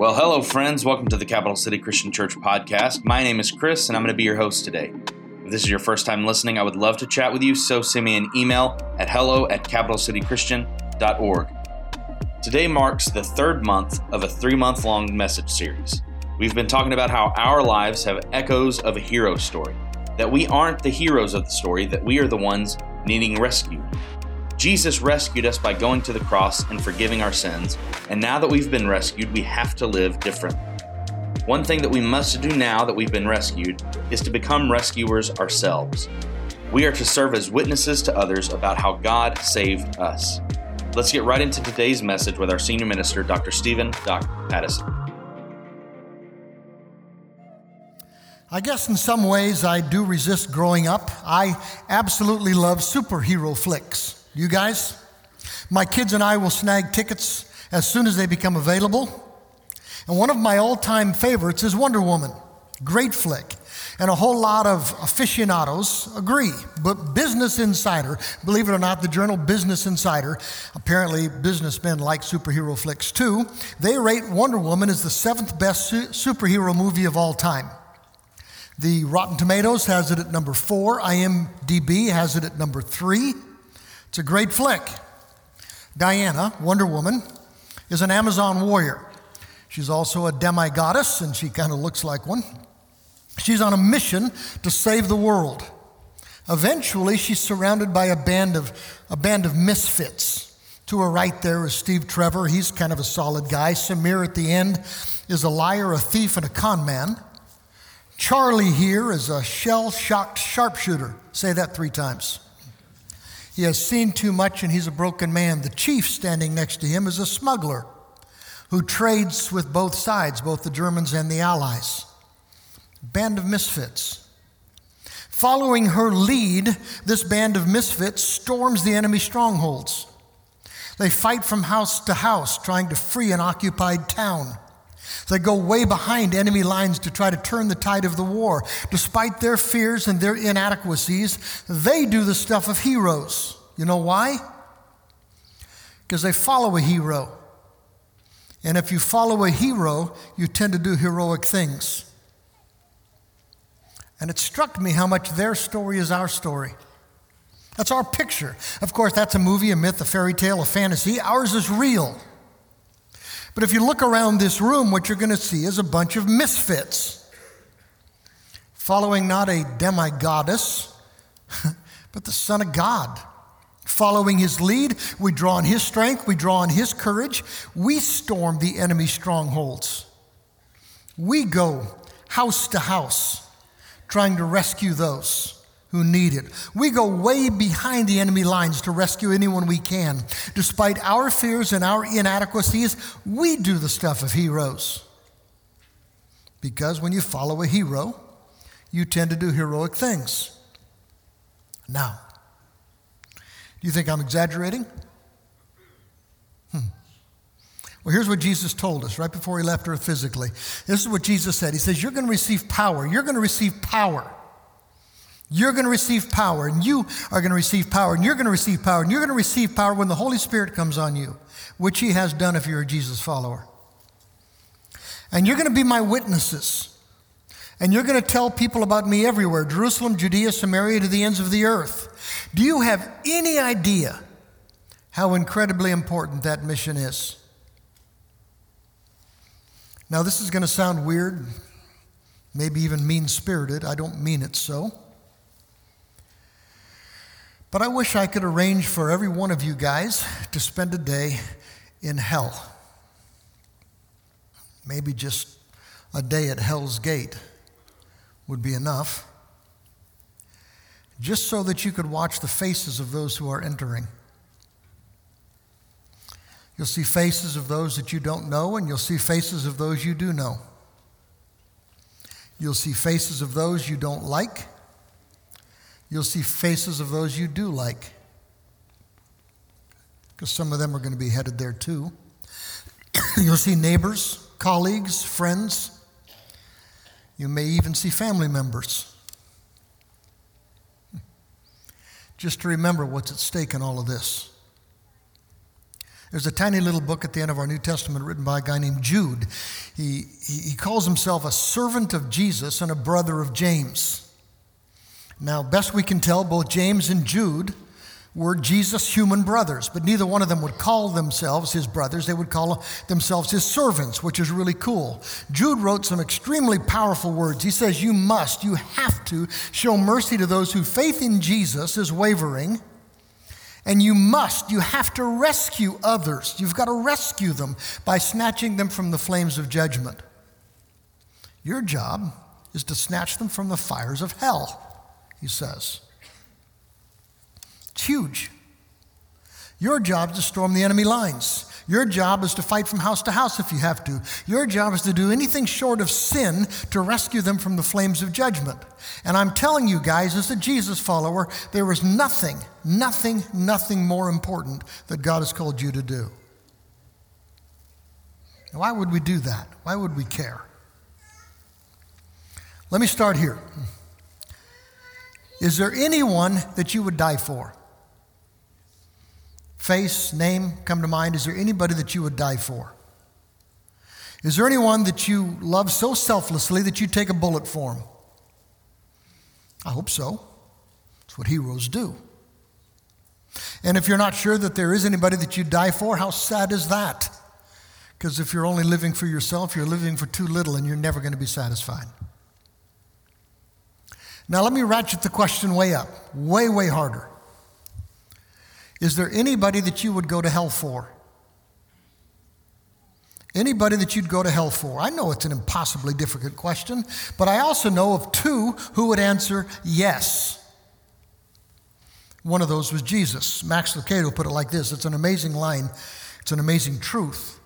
Well, hello, friends. Welcome to the Capital City Christian Church podcast. My name is Chris, and I'm going to be your host today. If this is your first time listening, I would love to chat with you, so send me an email at hello at capitalcitychristian.org. Today marks the third month of a three month long message series. We've been talking about how our lives have echoes of a hero story, that we aren't the heroes of the story, that we are the ones needing rescue. Jesus rescued us by going to the cross and forgiving our sins, and now that we've been rescued, we have to live differently. One thing that we must do now that we've been rescued is to become rescuers ourselves. We are to serve as witnesses to others about how God saved us. Let's get right into today's message with our senior minister, Dr. Stephen Doc Pattison. I guess in some ways I do resist growing up. I absolutely love superhero flicks. You guys? My kids and I will snag tickets as soon as they become available. And one of my all time favorites is Wonder Woman. Great flick. And a whole lot of aficionados agree. But Business Insider, believe it or not, the journal Business Insider, apparently businessmen like superhero flicks too, they rate Wonder Woman as the seventh best su- superhero movie of all time. The Rotten Tomatoes has it at number four, IMDb has it at number three. It's a great flick. Diana, Wonder Woman, is an Amazon warrior. She's also a demigoddess, and she kind of looks like one. She's on a mission to save the world. Eventually, she's surrounded by a band of, a band of misfits. To her right there is Steve Trevor. He's kind of a solid guy. Samir at the end is a liar, a thief, and a con man. Charlie here is a shell shocked sharpshooter. Say that three times. He has seen too much and he's a broken man. The chief standing next to him is a smuggler who trades with both sides, both the Germans and the Allies. Band of misfits. Following her lead, this band of misfits storms the enemy strongholds. They fight from house to house, trying to free an occupied town. They go way behind enemy lines to try to turn the tide of the war. Despite their fears and their inadequacies, they do the stuff of heroes. You know why? Because they follow a hero. And if you follow a hero, you tend to do heroic things. And it struck me how much their story is our story. That's our picture. Of course, that's a movie, a myth, a fairy tale, a fantasy. Ours is real. But if you look around this room, what you're going to see is a bunch of misfits, following not a demigoddess, but the Son of God. Following his lead, we draw on his strength, we draw on his courage, we storm the enemy strongholds. We go house to house trying to rescue those who need it. We go way behind the enemy lines to rescue anyone we can. Despite our fears and our inadequacies, we do the stuff of heroes. Because when you follow a hero, you tend to do heroic things. Now, do you think I'm exaggerating? Hmm. Well, here's what Jesus told us right before he left earth physically. This is what Jesus said. He says, You're going to receive power. You're going to receive power you're going to receive power, and you are going to receive power, and you're going to receive power, and you're going to receive power when the Holy Spirit comes on you, which He has done if you're a Jesus follower. And you're going to be my witnesses. And you're going to tell people about me everywhere Jerusalem, Judea, Samaria, to the ends of the earth. Do you have any idea how incredibly important that mission is? Now, this is going to sound weird, maybe even mean spirited. I don't mean it so. But I wish I could arrange for every one of you guys to spend a day in hell. Maybe just a day at Hell's Gate would be enough. Just so that you could watch the faces of those who are entering. You'll see faces of those that you don't know, and you'll see faces of those you do know. You'll see faces of those you don't like, You'll see faces of those you do like, because some of them are going to be headed there too. You'll see neighbors, colleagues, friends. You may even see family members. Just to remember what's at stake in all of this. There's a tiny little book at the end of our New Testament written by a guy named Jude. He, he, calls himself a servant of Jesus and a brother of James. Now, best we can tell, both James and Jude were Jesus' human brothers, but neither one of them would call themselves his brothers. They would call themselves his servants, which is really cool. Jude wrote some extremely powerful words. He says, You must, you have to show mercy to those whose faith in Jesus is wavering. And you must, you have to rescue others. You've got to rescue them by snatching them from the flames of judgment. Your job is to snatch them from the fires of hell, he says. It's huge. Your job is to storm the enemy lines. Your job is to fight from house to house if you have to. Your job is to do anything short of sin to rescue them from the flames of judgment. And I'm telling you guys, as a Jesus follower, there is nothing, nothing, nothing more important that God has called you to do. Why would we do that? Why would we care? Let me start here. Is there anyone that you would die for? Face, name come to mind? Is there anybody that you would die for? Is there anyone that you love so selflessly that you'd take a bullet for him? I hope so. That's what heroes do. And if you're not sure that there is anybody that you'd die for, how sad is that? Because if you're only living for yourself, you're living for too little and you're never going to be satisfied. Now, let me ratchet the question way up, way, way harder. Is there anybody that you would go to hell for? Anybody that you'd go to hell for? I know it's an impossibly difficult question, but I also know of two who would answer yes. One of those was Jesus. Max Lucado put it like this it's an amazing line, it's an amazing truth.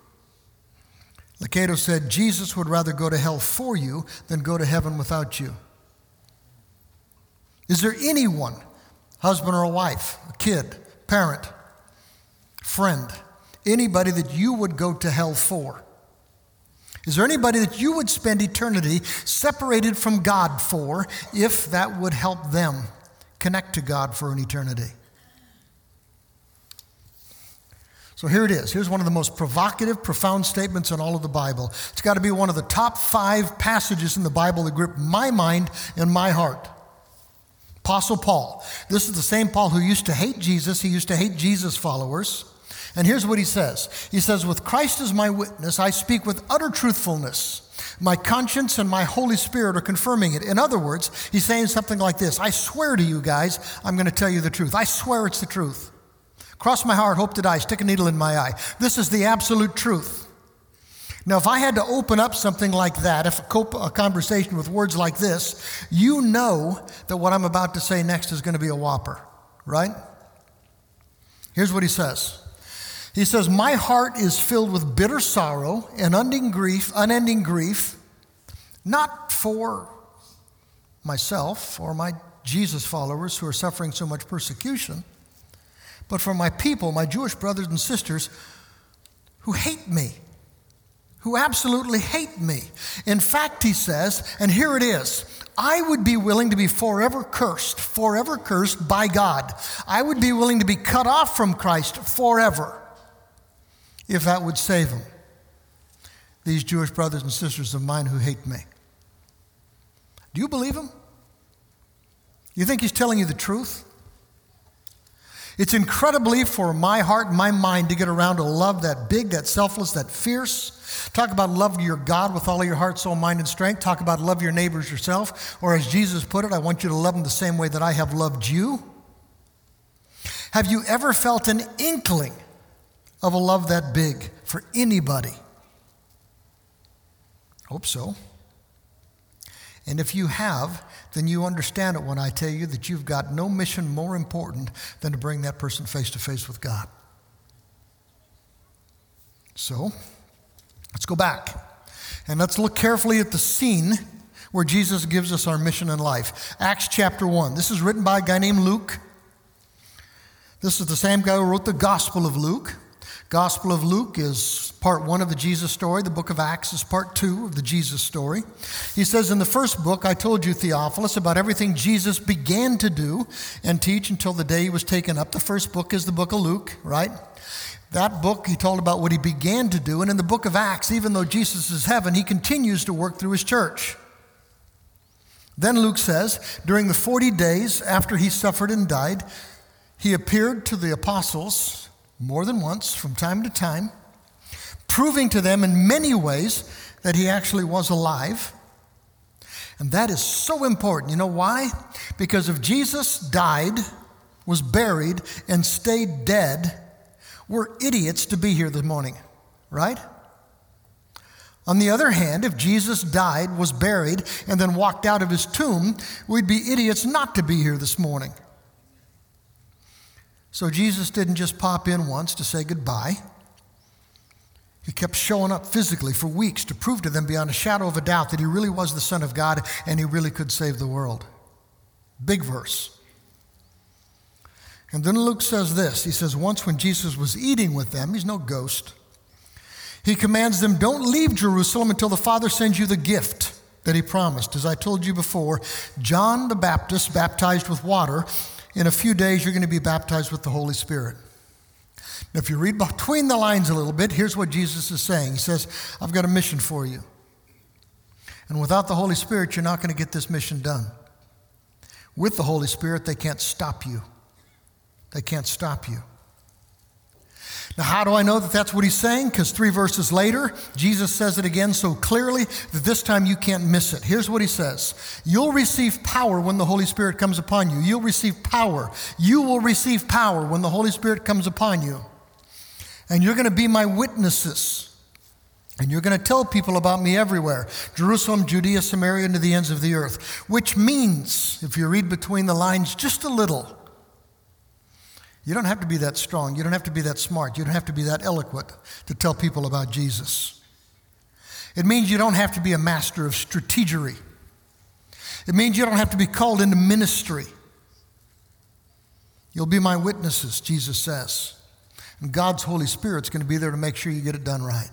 Lucado said, Jesus would rather go to hell for you than go to heaven without you. Is there anyone, husband or a wife, a kid, parent, friend, anybody that you would go to hell for? Is there anybody that you would spend eternity separated from God for if that would help them connect to God for an eternity? So here it is. Here's one of the most provocative, profound statements in all of the Bible. It's got to be one of the top five passages in the Bible that grip my mind and my heart. Apostle Paul. This is the same Paul who used to hate Jesus. He used to hate Jesus' followers. And here's what he says He says, With Christ as my witness, I speak with utter truthfulness. My conscience and my Holy Spirit are confirming it. In other words, he's saying something like this I swear to you guys, I'm going to tell you the truth. I swear it's the truth. Cross my heart, hope to die, stick a needle in my eye. This is the absolute truth. Now, if I had to open up something like that, if a conversation with words like this, you know that what I'm about to say next is going to be a whopper, right? Here's what he says. He says, My heart is filled with bitter sorrow and unending grief, unending grief, not for myself or my Jesus followers who are suffering so much persecution, but for my people, my Jewish brothers and sisters who hate me who absolutely hate me. In fact, he says, and here it is I would be willing to be forever cursed, forever cursed by God. I would be willing to be cut off from Christ forever if that would save him. These Jewish brothers and sisters of mine who hate me. Do you believe him? You think he's telling you the truth? It's incredibly for my heart and my mind to get around a love that big, that selfless, that fierce. Talk about love your God with all of your heart, soul, mind, and strength. Talk about love your neighbors yourself. Or as Jesus put it, I want you to love them the same way that I have loved you. Have you ever felt an inkling of a love that big for anybody? Hope so. And if you have, then you understand it when I tell you that you've got no mission more important than to bring that person face to face with God. So, let's go back and let's look carefully at the scene where Jesus gives us our mission in life. Acts chapter 1. This is written by a guy named Luke. This is the same guy who wrote the Gospel of Luke. Gospel of Luke is part one of the Jesus story. The book of Acts is part two of the Jesus story. He says, In the first book, I told you, Theophilus, about everything Jesus began to do and teach until the day he was taken up. The first book is the book of Luke, right? That book, he told about what he began to do. And in the book of Acts, even though Jesus is heaven, he continues to work through his church. Then Luke says, during the 40 days after he suffered and died, he appeared to the apostles more than once from time to time, proving to them in many ways that he actually was alive. And that is so important. You know why? Because if Jesus died, was buried, and stayed dead, we're idiots to be here this morning, right? On the other hand, if Jesus died, was buried, and then walked out of his tomb, we'd be idiots not to be here this morning. So Jesus didn't just pop in once to say goodbye. He kept showing up physically for weeks to prove to them beyond a shadow of a doubt that he really was the Son of God and he really could save the world. Big verse. And then Luke says this He says, Once when Jesus was eating with them, he's no ghost. He commands them, Don't leave Jerusalem until the Father sends you the gift that he promised. As I told you before, John the Baptist baptized with water. In a few days, you're going to be baptized with the Holy Spirit. Now, if you read between the lines a little bit, here's what Jesus is saying He says, I've got a mission for you. And without the Holy Spirit, you're not going to get this mission done. With the Holy Spirit, they can't stop you. They can't stop you. Now, how do I know that that's what he's saying? Because three verses later, Jesus says it again so clearly that this time you can't miss it. Here's what he says You'll receive power when the Holy Spirit comes upon you. You'll receive power. You will receive power when the Holy Spirit comes upon you. And you're going to be my witnesses. And you're going to tell people about me everywhere Jerusalem, Judea, Samaria, and to the ends of the earth. Which means, if you read between the lines just a little, you don't have to be that strong. You don't have to be that smart. You don't have to be that eloquent to tell people about Jesus. It means you don't have to be a master of strategery. It means you don't have to be called into ministry. You'll be my witnesses, Jesus says. And God's Holy Spirit's going to be there to make sure you get it done right.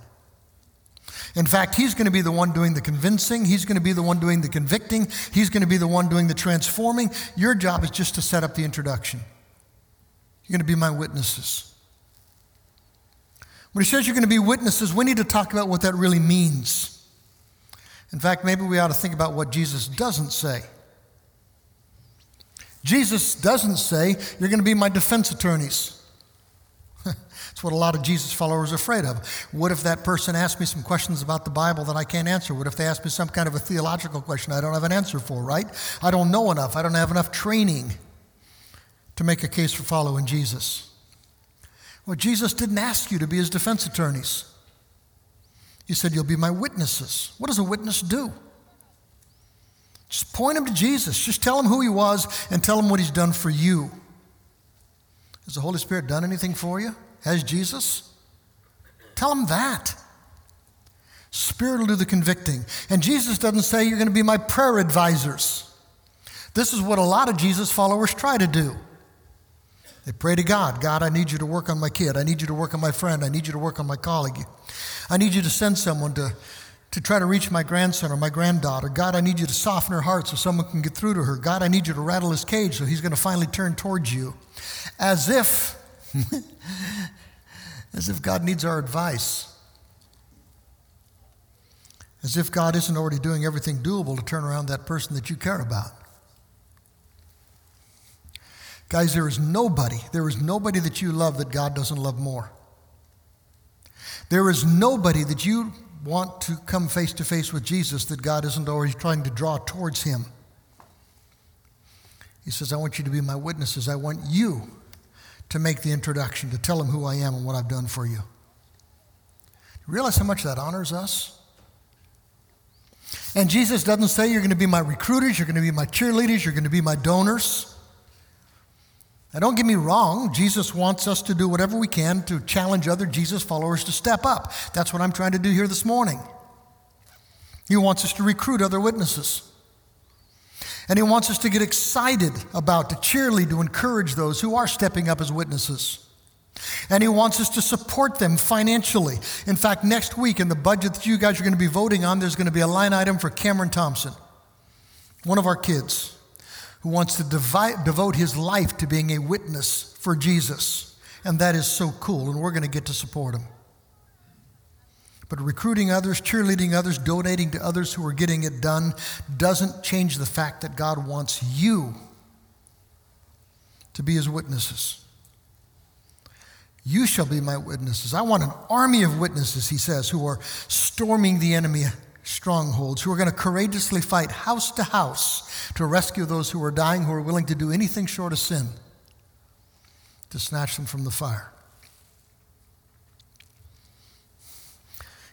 In fact, He's going to be the one doing the convincing. He's going to be the one doing the convicting. He's going to be the one doing the transforming. Your job is just to set up the introduction. You're going to be my witnesses. When he says you're going to be witnesses, we need to talk about what that really means. In fact, maybe we ought to think about what Jesus doesn't say. Jesus doesn't say, You're going to be my defense attorneys. That's what a lot of Jesus followers are afraid of. What if that person asks me some questions about the Bible that I can't answer? What if they ask me some kind of a theological question I don't have an answer for, right? I don't know enough. I don't have enough training to make a case for following Jesus. Well, Jesus didn't ask you to be his defense attorneys. He said, You'll be my witnesses. What does a witness do? Just point him to Jesus. Just tell him who he was and tell him what he's done for you. Has the Holy Spirit done anything for you? Has Jesus? Tell him that. Spirit will do the convicting. And Jesus doesn't say you're going to be my prayer advisors. This is what a lot of Jesus followers try to do. They pray to God God, I need you to work on my kid. I need you to work on my friend. I need you to work on my colleague. I need you to send someone to, to try to reach my grandson or my granddaughter. God, I need you to soften her heart so someone can get through to her. God, I need you to rattle his cage so he's going to finally turn towards you. As if, as if God needs our advice. As if God isn't already doing everything doable to turn around that person that you care about. Guys, there is nobody, there is nobody that you love that God doesn't love more. There is nobody that you want to come face to face with Jesus that God isn't already trying to draw towards him. He says, I want you to be my witnesses. I want you to make the introduction, to tell him who I am and what I've done for you. You realize how much that honors us? And Jesus doesn't say you're going to be my recruiters, you're going to be my cheerleaders, you're going to be my donors. Now, don't get me wrong, Jesus wants us to do whatever we can to challenge other Jesus followers to step up. That's what I'm trying to do here this morning. He wants us to recruit other witnesses. And he wants us to get excited about, to cheerlead, to encourage those who are stepping up as witnesses. And he wants us to support them financially. In fact, next week in the budget that you guys are going to be voting on, there's going to be a line item for Cameron Thompson, one of our kids who wants to devote his life to being a witness for Jesus. and that is so cool, and we're going to get to support him. But recruiting others, cheerleading others, donating to others who are getting it done doesn't change the fact that God wants you to be his witnesses. You shall be my witnesses. I want an army of witnesses, he says, who are storming the enemy strongholds, who are going to courageously fight house to house to rescue those who are dying, who are willing to do anything short of sin to snatch them from the fire.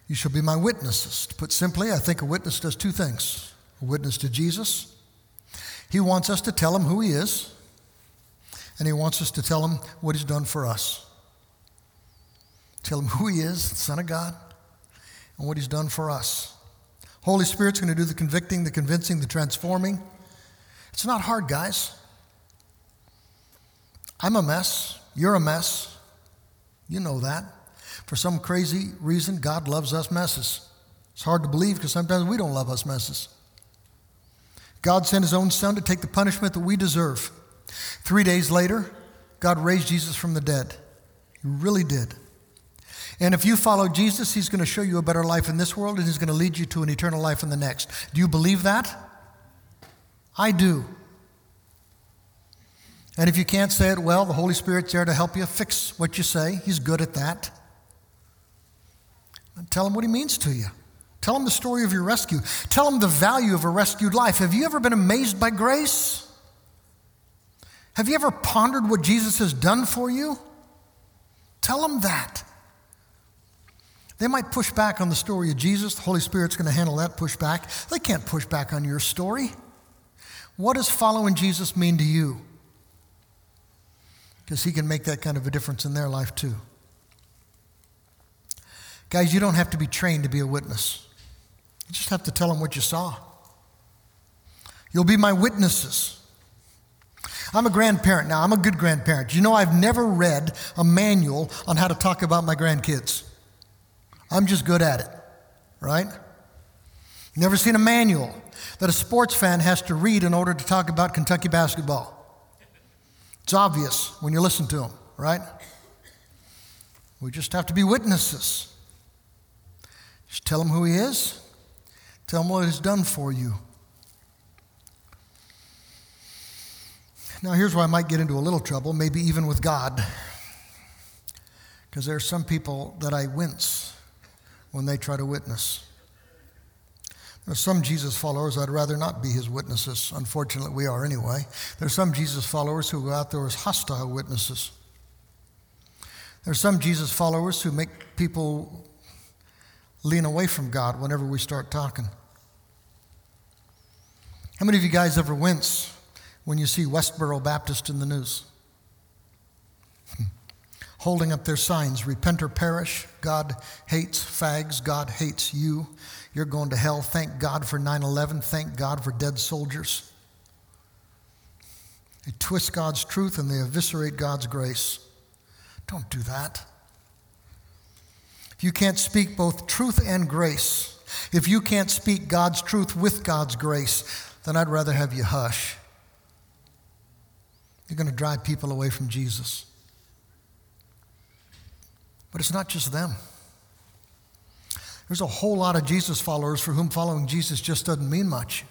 You shall be my witnesses. To put simply, I think a witness does two things a witness to Jesus. He wants us to tell him who he is, and he wants us to tell him what he's done for us. Tell him who he is, the Son of God, and what he's done for us. Holy Spirit's going to do the convicting, the convincing, the transforming. It's not hard, guys. I'm a mess. You're a mess. You know that. For some crazy reason, God loves us messes. It's hard to believe because sometimes we don't love us messes. God sent his own son to take the punishment that we deserve. Three days later, God raised Jesus from the dead. He really did. And if you follow Jesus, He's going to show you a better life in this world and He's going to lead you to an eternal life in the next. Do you believe that? I do. And if you can't say it well, the Holy Spirit's there to help you fix what you say. He's good at that. Tell Him what He means to you. Tell Him the story of your rescue. Tell Him the value of a rescued life. Have you ever been amazed by grace? Have you ever pondered what Jesus has done for you? Tell Him that. They might push back on the story of Jesus. The Holy Spirit's going to handle that pushback. They can't push back on your story. What does following Jesus mean to you? Because he can make that kind of a difference in their life too. Guys, you don't have to be trained to be a witness. You just have to tell them what you saw. You'll be my witnesses. I'm a grandparent now. I'm a good grandparent. You know, I've never read a manual on how to talk about my grandkids. I'm just good at it, right? Never seen a manual that a sports fan has to read in order to talk about Kentucky basketball. It's obvious when you listen to them, right? We just have to be witnesses. Just tell him who he is, tell him what he's done for you. Now, here's where I might get into a little trouble, maybe even with God, because there are some people that I wince when they try to witness. There are some Jesus followers I'd rather not be his witnesses. Unfortunately, we are anyway. There are some Jesus followers who go out there as hostile witnesses. There are some Jesus followers who make people lean away from God whenever we start talking. How many of you guys ever wince when you see Westboro Baptist in the news? holding up their signs repent or perish. God hates fags. God hates you. You're going to hell. Thank God for 9 11. Thank God for dead soldiers. They twist God's truth and they eviscerate God's grace. Don't do that. If you can't speak both truth and grace, if you can't speak God's truth with God's grace, then I'd rather have you hush. You're going to drive people away from Jesus. But it's not just them. There's a whole lot of Jesus followers for whom following Jesus just doesn't mean much,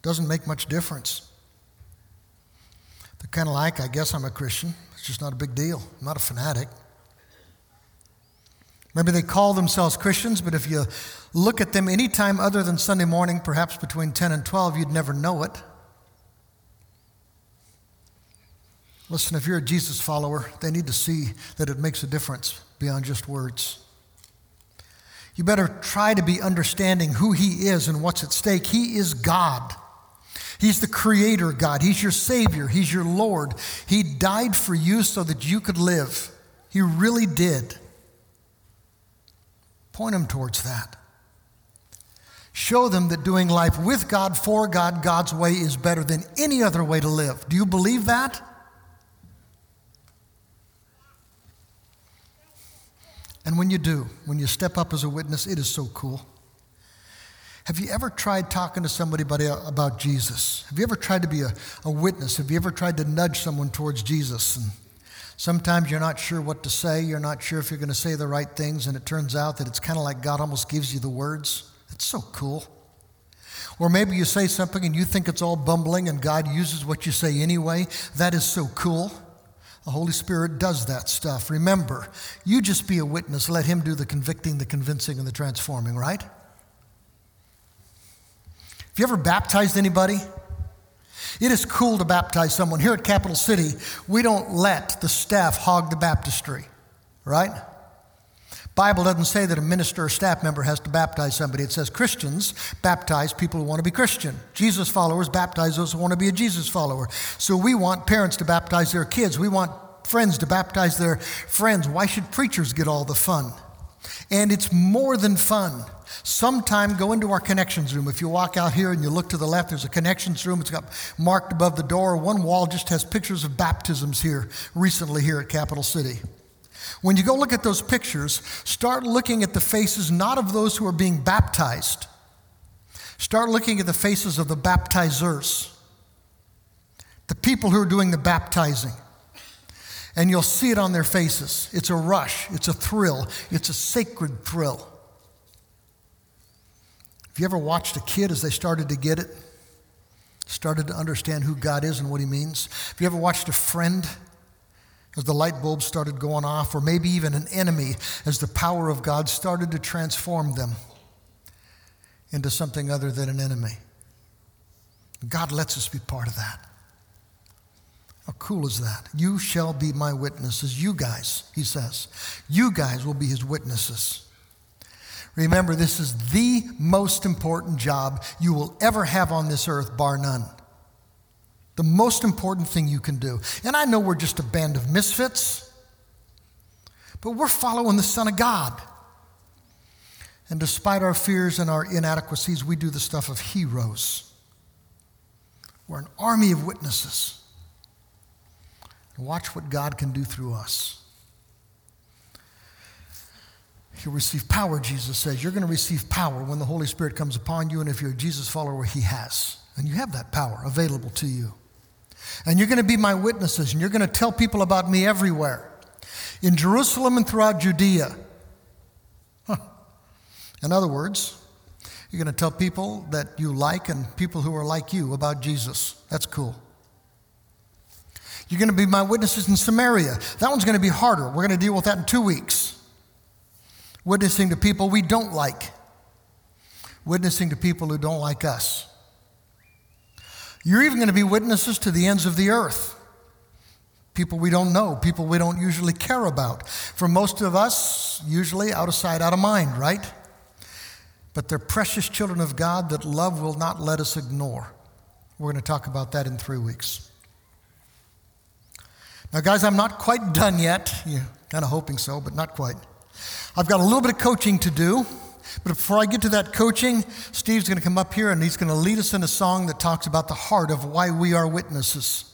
doesn't make much difference. They're kind of like, I guess I'm a Christian. It's just not a big deal. I'm not a fanatic. Maybe they call themselves Christians, but if you look at them any time other than Sunday morning, perhaps between 10 and 12, you'd never know it. Listen, if you're a Jesus follower, they need to see that it makes a difference beyond just words. You better try to be understanding who He is and what's at stake. He is God. He's the creator God. He's your Savior. He's your Lord. He died for you so that you could live. He really did. Point them towards that. Show them that doing life with God, for God, God's way is better than any other way to live. Do you believe that? And when you do, when you step up as a witness, it is so cool. Have you ever tried talking to somebody about Jesus? Have you ever tried to be a, a witness? Have you ever tried to nudge someone towards Jesus and Sometimes you're not sure what to say, you're not sure if you're going to say the right things, and it turns out that it's kind of like God almost gives you the words. It's so cool. Or maybe you say something and you think it's all bumbling, and God uses what you say anyway. That is so cool. The Holy Spirit does that stuff. Remember, you just be a witness. Let Him do the convicting, the convincing, and the transforming, right? Have you ever baptized anybody? It is cool to baptize someone. Here at Capital City, we don't let the staff hog the baptistry, right? Bible doesn't say that a minister or staff member has to baptize somebody. It says Christians baptize people who want to be Christian. Jesus followers baptize those who want to be a Jesus follower. So we want parents to baptize their kids. We want friends to baptize their friends. Why should preachers get all the fun? And it's more than fun. Sometime go into our connections room. If you walk out here and you look to the left, there's a connections room. It's got marked above the door. One wall just has pictures of baptisms here recently here at Capital City. When you go look at those pictures, start looking at the faces not of those who are being baptized. Start looking at the faces of the baptizers, the people who are doing the baptizing. And you'll see it on their faces. It's a rush, it's a thrill, it's a sacred thrill. Have you ever watched a kid as they started to get it? Started to understand who God is and what He means? Have you ever watched a friend as the light bulbs started going off, or maybe even an enemy as the power of God started to transform them into something other than an enemy? God lets us be part of that. How cool is that? You shall be my witnesses. You guys, he says, you guys will be his witnesses. Remember, this is the most important job you will ever have on this earth, bar none. The most important thing you can do. And I know we're just a band of misfits, but we're following the Son of God. And despite our fears and our inadequacies, we do the stuff of heroes. We're an army of witnesses. Watch what God can do through us. You'll receive power, Jesus says. You're going to receive power when the Holy Spirit comes upon you, and if you're a Jesus follower, He has. And you have that power available to you. And you're going to be my witnesses, and you're going to tell people about me everywhere in Jerusalem and throughout Judea. In other words, you're going to tell people that you like and people who are like you about Jesus. That's cool. You're going to be my witnesses in Samaria. That one's going to be harder. We're going to deal with that in two weeks witnessing to people we don't like, witnessing to people who don't like us. You're even going to be witnesses to the ends of the earth. People we don't know, people we don't usually care about. For most of us, usually out of sight, out of mind, right? But they're precious children of God that love will not let us ignore. We're going to talk about that in three weeks. Now, guys, I'm not quite done yet. You're kind of hoping so, but not quite. I've got a little bit of coaching to do. But before I get to that coaching, Steve's going to come up here and he's going to lead us in a song that talks about the heart of why we are witnesses.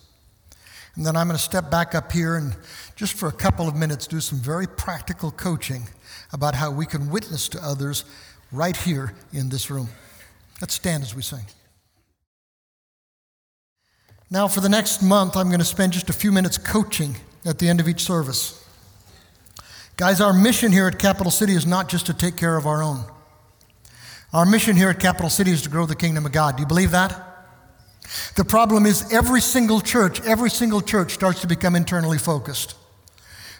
And then I'm going to step back up here and just for a couple of minutes do some very practical coaching about how we can witness to others right here in this room. Let's stand as we sing. Now, for the next month, I'm going to spend just a few minutes coaching at the end of each service. Guys, our mission here at Capital City is not just to take care of our own. Our mission here at Capital City is to grow the kingdom of God. Do you believe that? The problem is every single church, every single church starts to become internally focused.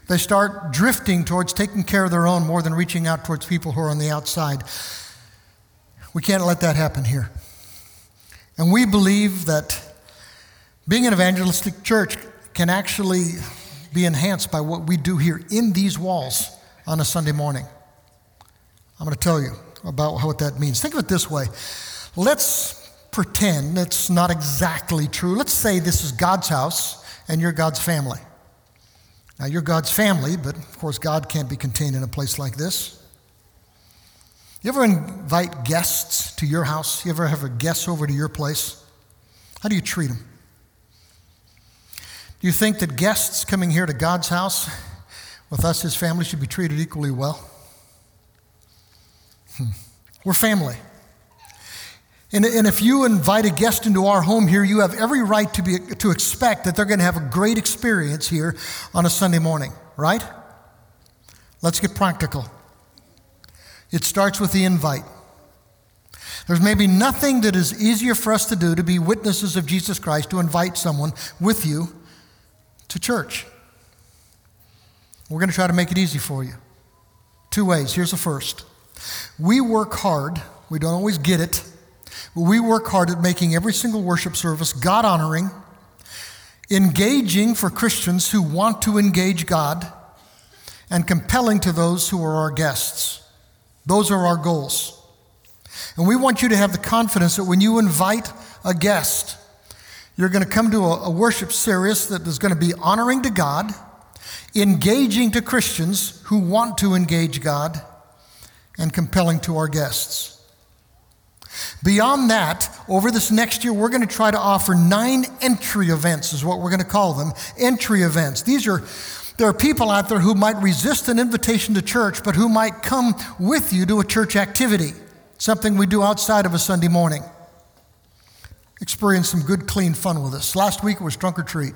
They start drifting towards taking care of their own more than reaching out towards people who are on the outside. We can't let that happen here. And we believe that being an evangelistic church can actually be enhanced by what we do here in these walls on a Sunday morning. I'm going to tell you about what that means. Think of it this way let's pretend it's not exactly true. Let's say this is God's house and you're God's family. Now, you're God's family, but of course, God can't be contained in a place like this. You ever invite guests to your house? You ever have a guest over to your place? How do you treat them? You think that guests coming here to God's house with us, his family, should be treated equally well? Hmm. We're family. And, and if you invite a guest into our home here, you have every right to, be, to expect that they're going to have a great experience here on a Sunday morning, right? Let's get practical. It starts with the invite. There's maybe nothing that is easier for us to do to be witnesses of Jesus Christ to invite someone with you to church. We're going to try to make it easy for you. Two ways. Here's the first we work hard, we don't always get it, but we work hard at making every single worship service God honoring, engaging for Christians who want to engage God, and compelling to those who are our guests. Those are our goals. And we want you to have the confidence that when you invite a guest, you're going to come to a, a worship service that is going to be honoring to God, engaging to Christians who want to engage God, and compelling to our guests. Beyond that, over this next year, we're going to try to offer nine entry events, is what we're going to call them. Entry events. These are there are people out there who might resist an invitation to church, but who might come with you to a church activity, something we do outside of a Sunday morning. Experience some good, clean fun with us. Last week was Trunk or Treat.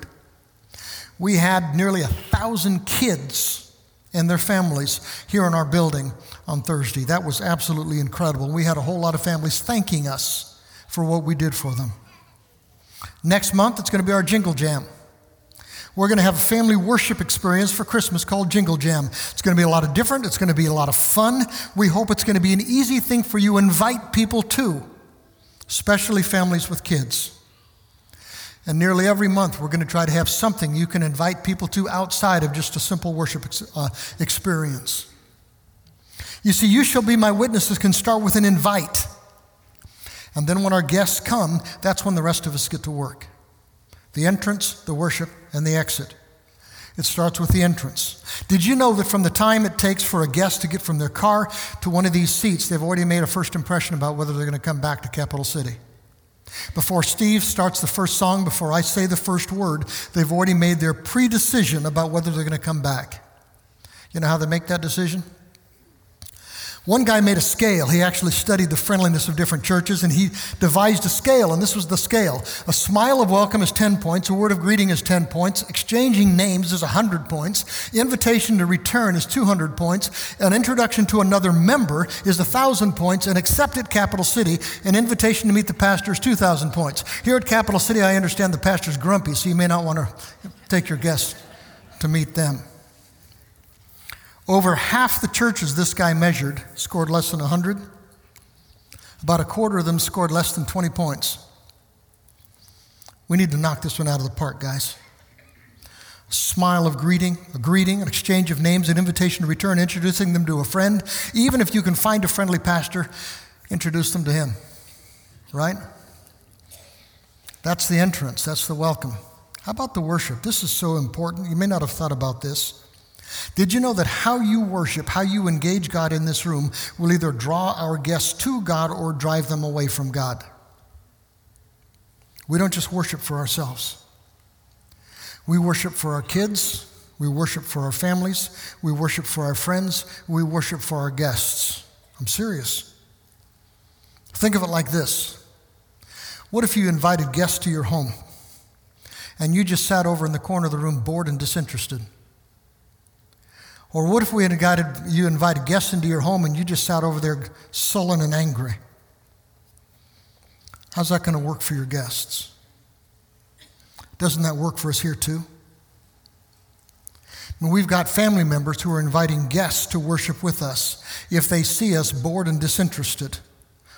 We had nearly a thousand kids and their families here in our building on Thursday. That was absolutely incredible. We had a whole lot of families thanking us for what we did for them. Next month, it's going to be our Jingle Jam. We're going to have a family worship experience for Christmas called Jingle Jam. It's going to be a lot of different, it's going to be a lot of fun. We hope it's going to be an easy thing for you invite people to, especially families with kids. And nearly every month, we're going to try to have something you can invite people to outside of just a simple worship ex- uh, experience. You see, you shall be my witnesses can start with an invite. And then when our guests come, that's when the rest of us get to work the entrance, the worship, and the exit. It starts with the entrance. Did you know that from the time it takes for a guest to get from their car to one of these seats, they've already made a first impression about whether they're going to come back to Capital City? Before Steve starts the first song, before I say the first word, they've already made their pre decision about whether they're going to come back. You know how they make that decision? One guy made a scale. He actually studied the friendliness of different churches and he devised a scale, and this was the scale. A smile of welcome is 10 points, a word of greeting is 10 points, exchanging names is 100 points, invitation to return is 200 points, an introduction to another member is 1,000 points, and accept at Capital City, an invitation to meet the pastor is 2,000 points. Here at Capital City, I understand the pastor's grumpy, so you may not want to take your guests to meet them. Over half the churches this guy measured scored less than 100. About a quarter of them scored less than 20 points. We need to knock this one out of the park, guys. A smile of greeting, a greeting, an exchange of names, an invitation to return, introducing them to a friend. Even if you can find a friendly pastor, introduce them to him. Right? That's the entrance, that's the welcome. How about the worship? This is so important. You may not have thought about this. Did you know that how you worship, how you engage God in this room, will either draw our guests to God or drive them away from God? We don't just worship for ourselves. We worship for our kids, we worship for our families, we worship for our friends, we worship for our guests. I'm serious. Think of it like this What if you invited guests to your home and you just sat over in the corner of the room bored and disinterested? Or what if we had invited, you invited guests into your home and you just sat over there sullen and angry? How's that going to work for your guests? Doesn't that work for us here too? We've got family members who are inviting guests to worship with us. If they see us bored and disinterested,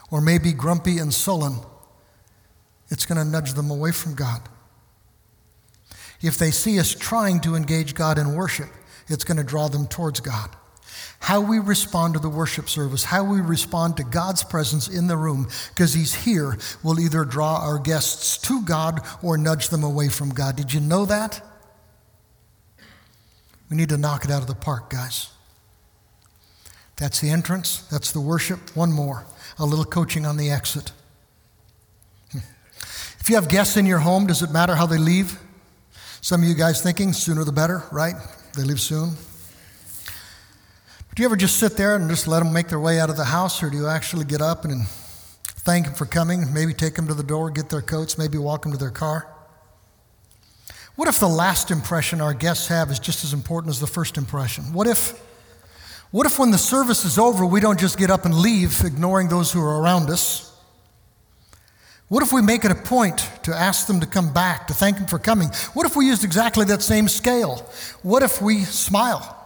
or maybe grumpy and sullen, it's going to nudge them away from God. If they see us trying to engage God in worship, it's going to draw them towards God. How we respond to the worship service, how we respond to God's presence in the room, because He's here, will either draw our guests to God or nudge them away from God. Did you know that? We need to knock it out of the park, guys. That's the entrance, that's the worship. One more, a little coaching on the exit. If you have guests in your home, does it matter how they leave? Some of you guys thinking sooner the better, right? They leave soon. But do you ever just sit there and just let them make their way out of the house, or do you actually get up and thank them for coming, maybe take them to the door, get their coats, maybe walk them to their car? What if the last impression our guests have is just as important as the first impression? What if, what if when the service is over, we don't just get up and leave, ignoring those who are around us? What if we make it a point to ask them to come back, to thank them for coming? What if we used exactly that same scale? What if we smile?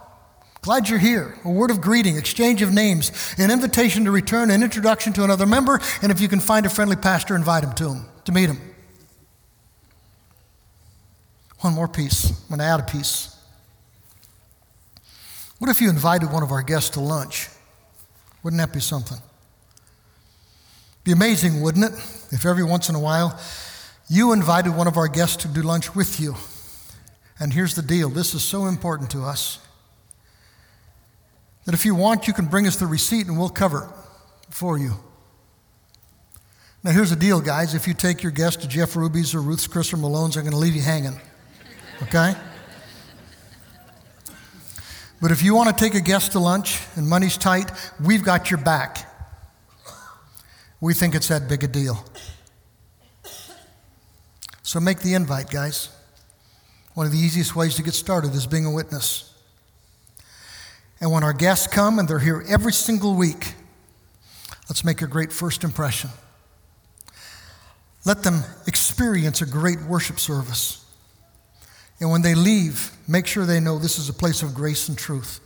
Glad you're here. A word of greeting, exchange of names, an invitation to return, an introduction to another member, and if you can find a friendly pastor, invite him to him, to meet him. One more piece. I'm going to add a piece. What if you invited one of our guests to lunch? Wouldn't that be something? Be amazing, wouldn't it, if every once in a while you invited one of our guests to do lunch with you? And here's the deal this is so important to us that if you want, you can bring us the receipt and we'll cover it for you. Now, here's the deal, guys. If you take your guest to Jeff Ruby's or Ruth's Chris or Malone's, I'm going to leave you hanging. Okay? But if you want to take a guest to lunch and money's tight, we've got your back. We think it's that big a deal. So make the invite, guys. One of the easiest ways to get started is being a witness. And when our guests come, and they're here every single week, let's make a great first impression. Let them experience a great worship service. And when they leave, make sure they know this is a place of grace and truth,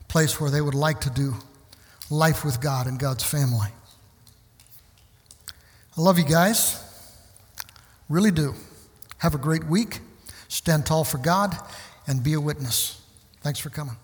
a place where they would like to do life with God and God's family. I love you guys. Really do. Have a great week. Stand tall for God and be a witness. Thanks for coming.